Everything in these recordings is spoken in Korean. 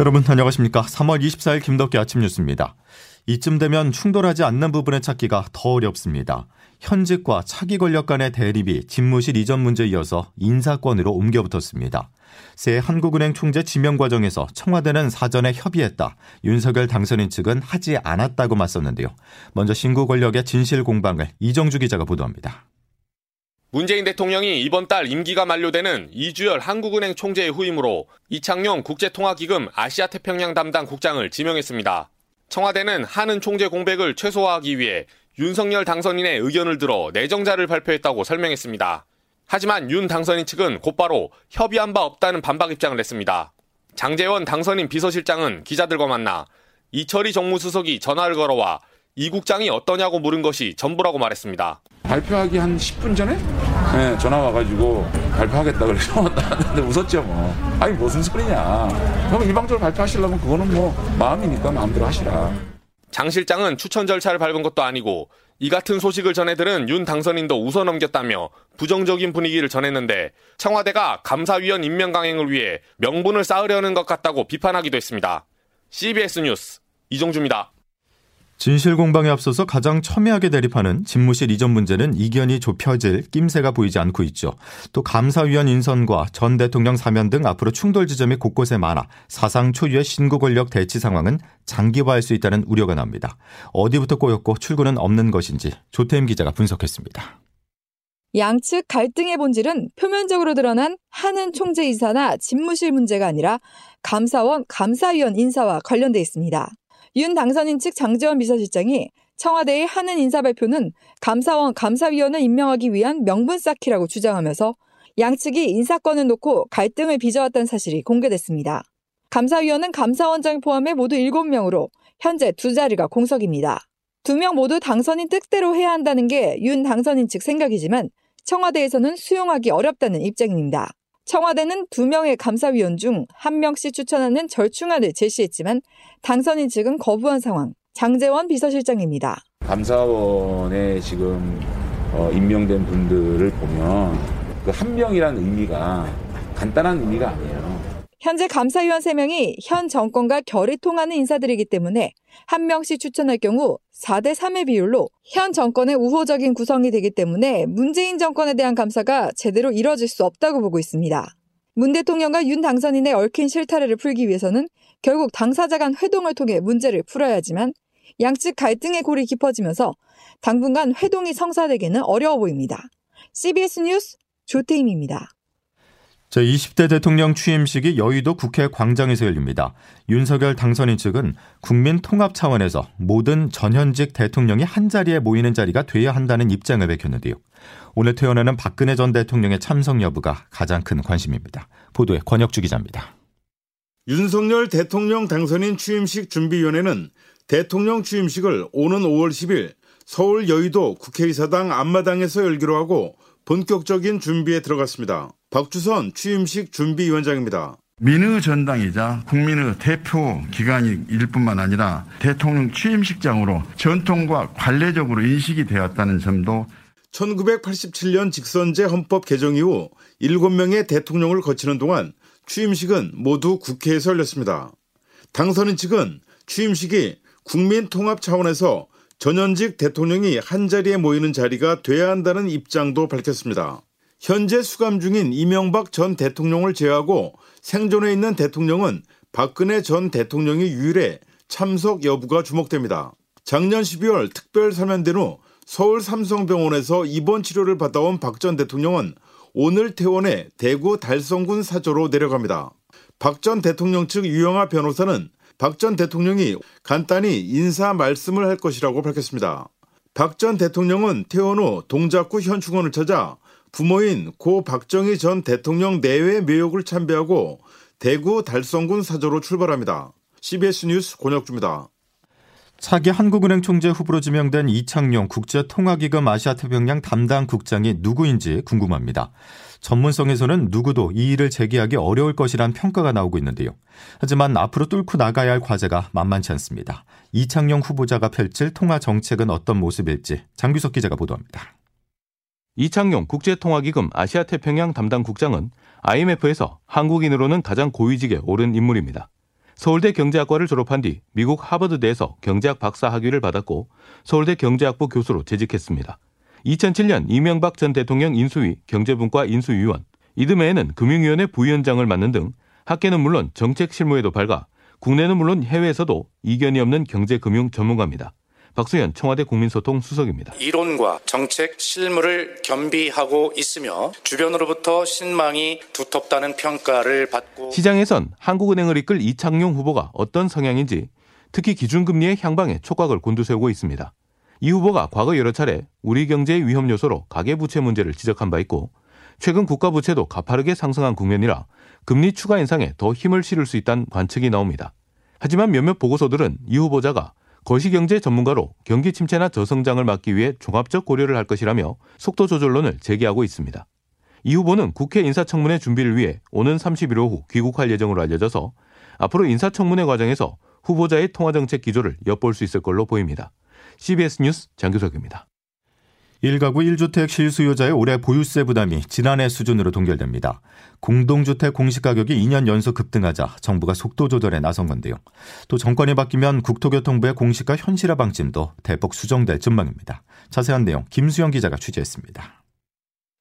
여러분 안녕하십니까? 3월 24일 김덕기 아침 뉴스입니다. 이쯤 되면 충돌하지 않는 부분을 찾기가 더 어렵습니다. 현직과 차기 권력 간의 대립이 집무실 이전 문제에 이어서 인사권으로 옮겨붙었습니다. 새 한국은행 총재 지명 과정에서 청와대는 사전에 협의했다. 윤석열 당선인 측은 하지 않았다고 맞섰는데요. 먼저 신구 권력의 진실 공방을 이정주 기자가 보도합니다. 문재인 대통령이 이번 달 임기가 만료되는 이주열 한국은행 총재의 후임으로 이창용 국제통화기금 아시아태평양 담당 국장을 지명했습니다. 청와대는 한은 총재 공백을 최소화하기 위해 윤석열 당선인의 의견을 들어 내정자를 발표했다고 설명했습니다. 하지만 윤 당선인 측은 곧바로 협의한 바 없다는 반박 입장을 냈습니다. 장재원 당선인 비서실장은 기자들과 만나 이철희 정무수석이 전화를 걸어와 이 국장이 어떠냐고 물은 것이 전부라고 말했습니다. 발표하기 한 10분 전에 네, 전화 와가지고 발표하겠다 그래서 나한테 웃었죠 뭐. 아니 무슨 소리냐. 그럼 일방적으로 발표하시려면 그거는 뭐 마음이니까 마음대로 하시라. 장 실장은 추천 절차를 밟은 것도 아니고 이 같은 소식을 전해 들은 윤 당선인도 웃어 넘겼다며 부정적인 분위기를 전했는데 청와대가 감사위원 임명 강행을 위해 명분을 쌓으려는 것 같다고 비판하기도 했습니다. CBS 뉴스 이종주입니다. 진실 공방에 앞서서 가장 첨예하게 대립하는 집무실 이전 문제는 이견이 좁혀질 낌새가 보이지 않고 있죠. 또 감사위원 인선과 전 대통령 사면 등 앞으로 충돌 지점이 곳곳에 많아 사상 초유의 신구 권력 대치 상황은 장기화할 수 있다는 우려가 나옵니다. 어디부터 꼬였고 출구는 없는 것인지 조태임 기자가 분석했습니다. 양측 갈등의 본질은 표면적으로 드러난 한은 총재 이사나 집무실 문제가 아니라 감사원, 감사위원 인사와 관련돼 있습니다. 윤 당선인 측 장재원 비서실장이 청와대의 하는 인사 발표는 감사원 감사위원을 임명하기 위한 명분 쌓기라고 주장하면서 양측이 인사권을 놓고 갈등을 빚어왔다는 사실이 공개됐습니다. 감사위원은 감사원장 포함해 모두 7명으로 현재 두 자리가 공석입니다. 두 명 모두 당선인 뜻대로 해야 한다는 게 윤 당선인 측 생각이지만 청와대에서는 수용하기 어렵다는 입장입니다. 청와대는 두 명의 감사위원 중 한 명씩 추천하는 절충안을 제시했지만 당선인 측은 거부한 상황. 장재원 비서실장입니다. 감사원에 지금 어, 임명된 분들을 보면 그 한 명이란 의미가 간단한 의미가 아니에요. 현재 감사위원 3명이 현 정권과 결이 통하는 인사들이기 때문에 한 명씩 추천할 경우 4대 3의 비율로 현 정권의 우호적인 구성이 되기 때문에 문재인 정권에 대한 감사가 제대로 이뤄질 수 없다고 보고 있습니다. 문 대통령과 윤 당선인의 얽힌 실타래를 풀기 위해서는 결국 당사자 간 회동을 통해 문제를 풀어야 하지만 양측 갈등의 골이 깊어지면서 당분간 회동이 성사되기는 어려워 보입니다. CBS 뉴스 조태임입니다. 제20대 대통령 취임식이 여의도 국회 광장에서 열립니다. 윤석열 당선인 측은 국민 통합 차원에서 모든 전현직 대통령이 한자리에 모이는 자리가 돼야 한다는 입장을 밝혔는데요. 오늘 퇴원하는 박근혜 전 대통령의 참석 여부가 가장 큰 관심입니다. 보도에 권혁주 기자입니다. 윤석열 대통령 당선인 취임식 준비위원회는 대통령 취임식을 오는 5월 10일 서울 여의도 국회의사당 앞마당에서 열기로 하고 본격적인 준비에 들어갔습니다. 박주선 취임식 준비위원장입니다. 민의 전당이자 국민의 대표 기관일 뿐만 아니라 대통령 취임식장으로 전통과 관례적으로 인식이 되었다는 점도 1987년 직선제 헌법 개정 이후 7명의 대통령을 거치는 동안 취임식은 모두 국회에서 열렸습니다. 당선인 측은 취임식이 국민 통합 차원에서 전현직 대통령이 한자리에 모이는 자리가 돼야 한다는 입장도 밝혔습니다. 현재 수감 중인 이명박 전 대통령을 제외하고 생존해 있는 대통령은 박근혜 전 대통령이 유일해 참석 여부가 주목됩니다. 작년 12월 특별 사면된 후 서울 삼성병원에서 입원 치료를 받아온 박 전 대통령은 오늘 퇴원해 대구 달성군 사저로 내려갑니다. 박 전 대통령 측 유영아 변호사는 박 전 대통령이 간단히 인사 말씀을 할 것이라고 밝혔습니다. 박 전 대통령은 퇴원 후 동작구 현충원을 찾아 부모인 고 박정희 전 대통령 내외 묘역을 참배하고 대구 달성군 사저로 출발합니다. CBS 뉴스 권혁주입니다. 차기 한국은행 총재 후보로 지명된 이창용 국제통화기금 아시아태평양 담당 국장이 누구인지 궁금합니다. 전문성에서는 누구도 이 일을 제기하기 어려울 것이란 평가가 나오고 있는데요. 하지만 앞으로 뚫고 나가야 할 과제가 만만치 않습니다. 이창용 후보자가 펼칠 통화 정책은 어떤 모습일지 장규석 기자가 보도합니다. 이창용 국제통화기금 아시아태평양 담당 국장은 IMF에서 한국인으로는 가장 고위직에 오른 인물입니다. 서울대 경제학과를 졸업한 뒤 미국 하버드대에서 경제학 박사 학위를 받았고 서울대 경제학부 교수로 재직했습니다. 2007년 이명박 전 대통령 인수위 경제분과 인수위원, 이듬해에는 금융위원회 부위원장을 맡는 등 학계는 물론 정책 실무에도 밝아 국내는 물론 해외에서도 이견이 없는 경제금융 전문가입니다. 박수현 청와대 국민소통 수석입니다. 이론과 정책 실무를 겸비하고 있으며 주변으로부터 신망이 두텁다는 평가를 받고 시장에선 한국은행을 이끌 이창용 후보가 어떤 성향인지 특히 기준금리의 향방에 촉각을 곤두세우고 있습니다. 이 후보가 과거 여러 차례 우리 경제의 위험 요소로 가계부채 문제를 지적한 바 있고 최근 국가부채도 가파르게 상승한 국면이라 금리 추가 인상에 더 힘을 실을 수 있다는 관측이 나옵니다. 하지만 몇몇 보고서들은 이 후보자가 거시경제 전문가로 경기 침체나 저성장을 막기 위해 종합적 고려를 할 것이라며 속도 조절론을 제기하고 있습니다. 이 후보는 국회 인사청문회 준비를 위해 오는 30일 오후 귀국할 예정으로 알려져서 앞으로 인사청문회 과정에서 후보자의 통화정책 기조를 엿볼 수 있을 걸로 보입니다. CBS 뉴스 장규석입니다. 1가구 1주택 실수요자의 올해 보유세 부담이 지난해 수준으로 동결됩니다. 공동주택 공시가격이 2년 연속 급등하자 정부가 속도 조절에 나선 건데요. 또 정권이 바뀌면 국토교통부의 공시가 현실화 방침도 대폭 수정될 전망입니다. 자세한 내용 김수영 기자가 취재했습니다.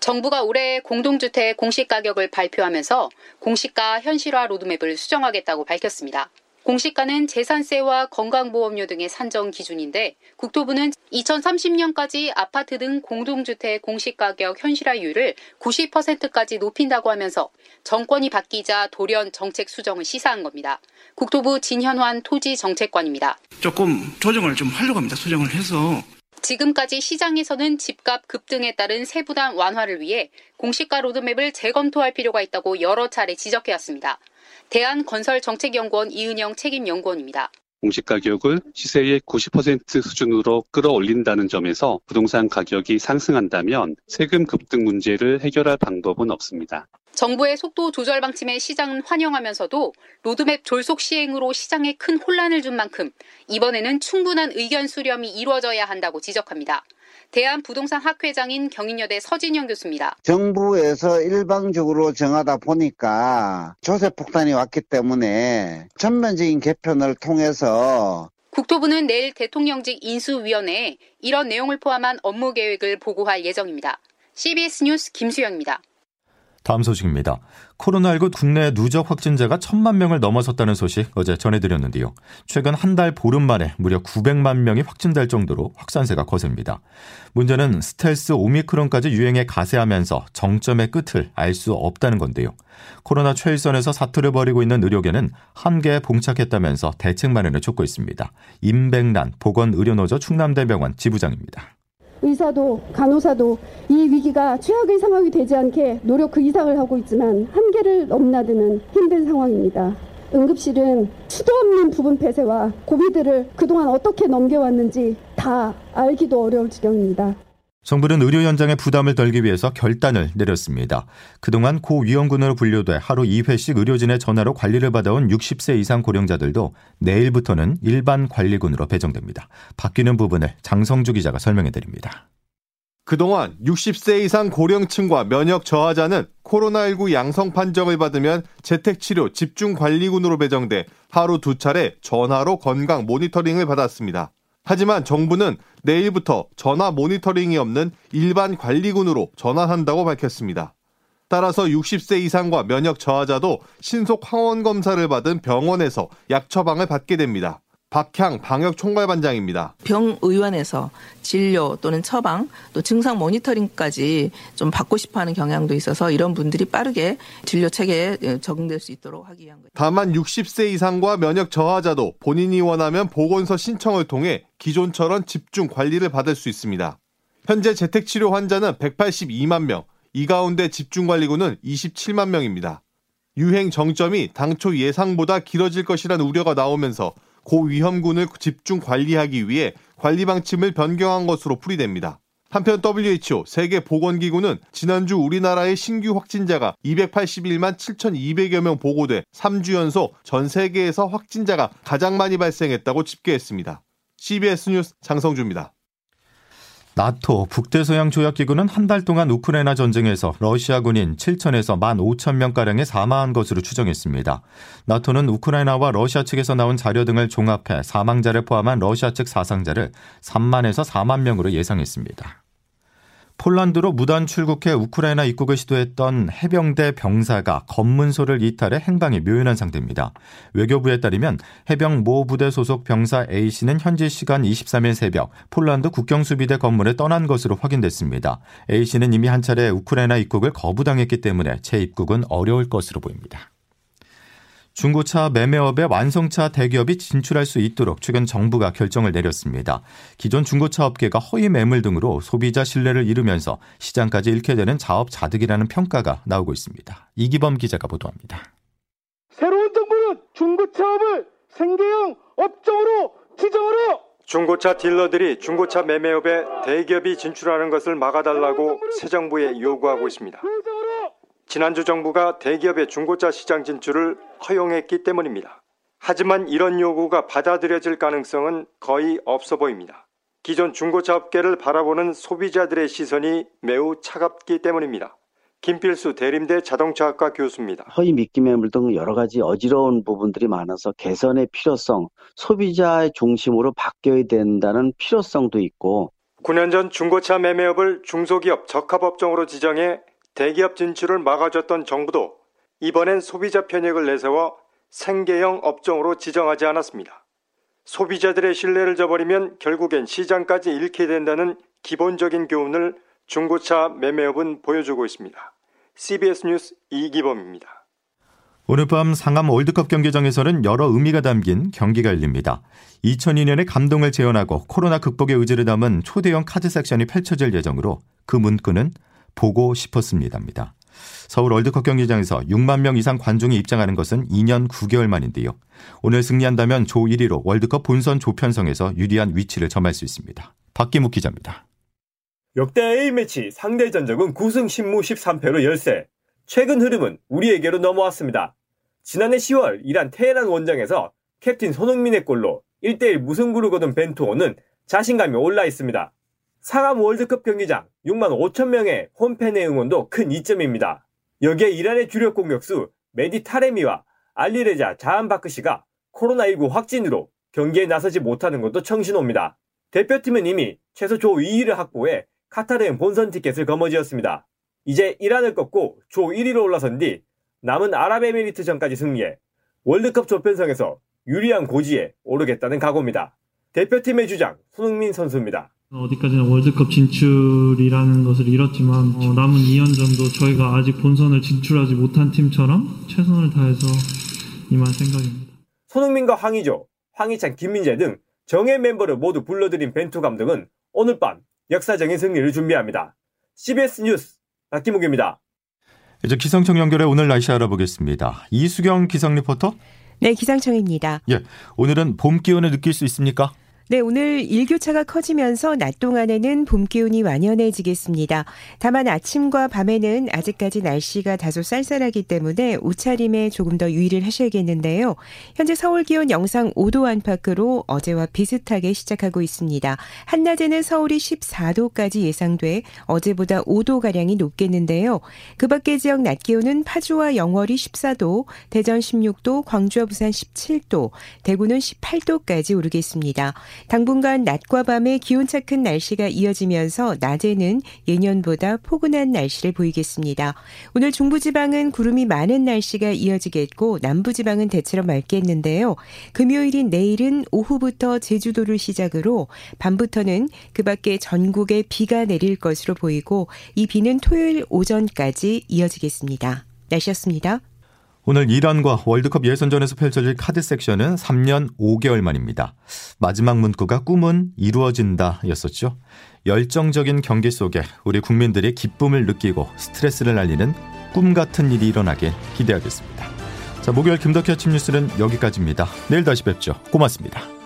정부가 올해 공동주택 공시가격을 발표하면서 공시가 현실화 로드맵을 수정하겠다고 밝혔습니다. 공시가는 재산세와 건강보험료 등의 산정 기준인데 국토부는 2030년까지 아파트 등 공동주택 공시가격 현실화율을 90%까지 높인다고 하면서 정권이 바뀌자 돌연 정책 수정을 시사한 겁니다. 국토부 진현환 토지정책관입니다. 조금 조정을 좀 하려고 합니다. 수정을 해서 지금까지 시장에서는 집값 급등에 따른 세부담 완화를 위해 공시가 로드맵을 재검토할 필요가 있다고 여러 차례 지적해왔습니다. 대한건설정책연구원 이은영 책임연구원입니다. 공시가격을 시세의 90% 수준으로 끌어올린다는 점에서 부동산 가격이 상승한다면 세금 급등 문제를 해결할 방법은 없습니다. 정부의 속도 조절 방침에 시장은 환영하면서도 로드맵 졸속 시행으로 시장에 큰 혼란을 준 만큼 이번에는 충분한 의견 수렴이 이루어져야 한다고 지적합니다. 대한부동산학회장인 경인여대 서진영 교수입니다. 정부에서 일방적으로 정하다 보니까 조세 폭탄이 왔기 때문에 전면적인 개편을 통해서 국토부는 내일 대통령직 인수위원회에 이런 내용을 포함한 업무 계획을 보고할 예정입니다. CBS 뉴스 김수영입니다. 다음 소식입니다. 코로나19 국내 누적 확진자가 천만 명을 넘어섰다는 소식 어제 전해드렸는데요. 최근 한 달 보름 만에 무려 900만 명이 확진될 정도로 확산세가 거셉니다. 문제는 스텔스 오미크론까지 유행에 가세하면서 정점의 끝을 알 수 없다는 건데요. 코로나 최일선에서 사투를 벌이고 있는 의료계는 한계에 봉착했다면서 대책 마련을 촉구 있습니다. 임백란 보건의료노조 충남대병원 지부장입니다. 의사도 간호사도 이 위기가 최악의 상황이 되지 않게 노력 그 이상을 하고 있지만 한계를 넘나드는 힘든 상황입니다. 응급실은 수도 없는 부분 폐쇄와 고비들을 그동안 어떻게 넘겨왔는지 다 알기도 어려울 지경입니다. 정부는 의료 현장의 부담을 덜기 위해서 결단을 내렸습니다. 그동안 고위험군으로 분류돼 하루 2회씩 의료진의 전화로 관리를 받아온 60세 이상 고령자들도 내일부터는 일반 관리군으로 배정됩니다. 바뀌는 부분을 장성주 기자가 설명해 드립니다. 그동안 60세 이상 고령층과 면역 저하자는 코로나19 양성 판정을 받으면 재택치료 집중관리군으로 배정돼 하루 두 차례 전화로 건강 모니터링을 받았습니다. 하지만 정부는 내일부터 전화 모니터링이 없는 일반 관리군으로 전환한다고 밝혔습니다. 따라서 60세 이상과 면역 저하자도 신속 항원 검사를 받은 병원에서 약 처방을 받게 됩니다. 박향 방역 총괄반장입니다. 병의원에서 진료 또는 처방 또 증상 모니터링까지 좀 받고 싶어하는 경향도 있어서 이런 분들이 빠르게 진료 체계에 적응될 수 있도록 하기 위한 거죠. 다만 60세 이상과 면역 저하자도 본인이 원하면 보건소 신청을 통해 기존처럼 집중 관리를 받을 수 있습니다. 현재 재택치료 환자는 182만 명, 이 가운데 집중관리군은 27만 명입니다. 유행 정점이 당초 예상보다 길어질 것이라는 우려가 나오면서 고위험군을 집중 관리하기 위해 관리 방침을 변경한 것으로 풀이됩니다. 한편 WHO 세계보건기구는 지난주 우리나라의 신규 확진자가 281만 7,200여 명 보고돼 3주 연속 전 세계에서 확진자가 가장 많이 발생했다고 집계했습니다. CBS 뉴스 장성주입니다. 나토 북대서양 조약기구는 한 달 동안 우크라이나 전쟁에서 러시아 군인 7천에서 1만 5천 명가량이 사망한 것으로 추정했습니다. 나토는 우크라이나와 러시아 측에서 나온 자료 등을 종합해 사망자를 포함한 러시아 측 사상자를 3만에서 4만 명으로 예상했습니다. 폴란드로 무단 출국해 우크라이나 입국을 시도했던 해병대 병사가 검문소를 이탈해 행방이 묘연한 상태입니다. 외교부에 따르면 해병 모 부대 소속 병사 A씨는 현지 시간 23일 새벽 폴란드 국경수비대 건물에 떠난 것으로 확인됐습니다. A씨는 이미 한 차례 우크라이나 입국을 거부당했기 때문에 재입국은 어려울 것으로 보입니다. 중고차 매매업에 완성차 대기업이 진출할 수 있도록 최근 정부가 결정을 내렸습니다. 기존 중고차 업계가 허위 매물 등으로 소비자 신뢰를 잃으면서 시장까지 잃게 되는 자업 자득이라는 평가가 나오고 있습니다. 이기범 기자가 보도합니다. 새로운 정부는 중고차업을 생계형 업종으로 지정하라! 중고차 딜러들이 중고차 매매업에 대기업이 진출하는 것을 막아달라고 새 정부에 요구하고 있습니다. 지난주 정부가 대기업의 중고차 시장 진출을 허용했기 때문입니다. 하지만 이런 요구가 받아들여질 가능성은 거의 없어 보입니다. 기존 중고차 업계를 바라보는 소비자들의 시선이 매우 차갑기 때문입니다. 김필수 대림대 자동차학과 교수입니다. 허위 미끼 매물 등 여러 가지 어지러운 부분들이 많아서 개선의 필요성, 소비자의 중심으로 바뀌어야 된다는 필요성도 있고 9년 전 중고차 매매업을 중소기업 적합업종으로 지정해 대기업 진출을 막아줬던 정부도 이번엔 소비자 편익을 내세워 생계형 업종으로 지정하지 않았습니다. 소비자들의 신뢰를 저버리면 결국엔 시장까지 잃게 된다는 기본적인 교훈을 중고차 매매업은 보여주고 있습니다. CBS 뉴스 이기범입니다. 오늘 밤 상암 월드컵 경기장에서는 여러 의미가 담긴 경기가 열립니다. 2002년의 감동을 재현하고 코로나 극복의 의지를 담은 초대형 카드 섹션이 펼쳐질 예정으로 그 문구는 보고 싶었습니다입니다. 서울 월드컵 경기장에서 6만 명 이상 관중이 입장하는 것은 2년 9개월 만인데요. 오늘 승리한다면 조 1위로 월드컵 본선 조편성에서 유리한 위치를 점할 수 있습니다. 박기묵 기자입니다. 역대 A매치 상대 전적은 9승 10무 13패로 열세. 최근 흐름은 우리에게로 넘어왔습니다. 지난해 10월 이란 테헤란 원정에서 캡틴 손흥민의 골로 1대1 무승부를 거둔 벤투호는 자신감이 올라 있습니다. 상암 월드컵 경기장 6만 5천 명의 홈팬의 응원도 큰 이점입니다. 여기에 이란의 주력 공격수 메디 타레미와 알리레자 자한바크시가 코로나19 확진으로 경기에 나서지 못하는 것도 청신호입니다. 대표팀은 이미 최소 조 2위를 확보해 카타르행 본선 티켓을 거머쥐었습니다. 이제 이란을 꺾고 조 1위로 올라선 뒤 남은 아랍에미리트전까지 승리해 월드컵 조편성에서 유리한 고지에 오르겠다는 각오입니다. 대표팀의 주장 손흥민 선수입니다. 어디까지나 월드컵 진출이라는 것을 이뤘지만 어, 남은 2연전도 저희가 아직 본선을 진출하지 못한 팀처럼 최선을 다해서 임할 생각입니다. 손흥민과 황희조, 황희찬, 김민재 등 정예 멤버를 모두 불러들인 벤투 감독은 오늘 밤 역사적인 승리를 준비합니다. CBS 뉴스 박기묵입니다. 이제 기상청 연결해 오늘 날씨 알아보겠습니다. 이수경 기상 리포터. 네, 기상청입니다. 예, 오늘은 봄 기온을 느낄 수 있습니까? 네, 오늘 일교차가 커지면서 낮 동안에는 봄 기온이 완연해지겠습니다. 다만 아침과 밤에는 아직까지 날씨가 다소 쌀쌀하기 때문에 옷차림에 조금 더 유의를 하셔야겠는데요. 현재 서울 기온 영상 5도 안팎으로 어제와 비슷하게 시작하고 있습니다. 한낮에는 서울이 14도까지 예상돼 어제보다 5도 가량이 높겠는데요. 그 밖의 지역 낮 기온은 파주와 영월이 14도, 대전 16도, 광주와 부산 17도, 대구는 18도까지 오르겠습니다. 당분간 낮과 밤에 기온차 큰 날씨가 이어지면서 낮에는 예년보다 포근한 날씨를 보이겠습니다. 오늘 중부지방은 구름이 많은 날씨가 이어지겠고 남부지방은 대체로 맑겠는데요. 금요일인 내일은 오후부터 제주도를 시작으로 밤부터는 그 밖에 전국에 비가 내릴 것으로 보이고 이 비는 토요일 오전까지 이어지겠습니다. 날씨였습니다. 오늘 이란과 월드컵 예선전에서 펼쳐질 카드 섹션은 3년 5개월 만입니다. 마지막 문구가 꿈은 이루어진다 였었죠. 열정적인 경기 속에 우리 국민들이 기쁨을 느끼고 스트레스를 날리는 꿈 같은 일이 일어나길 기대하겠습니다. 자, 목요일 김덕희 아침 뉴스는 여기까지입니다. 내일 다시 뵙죠. 고맙습니다.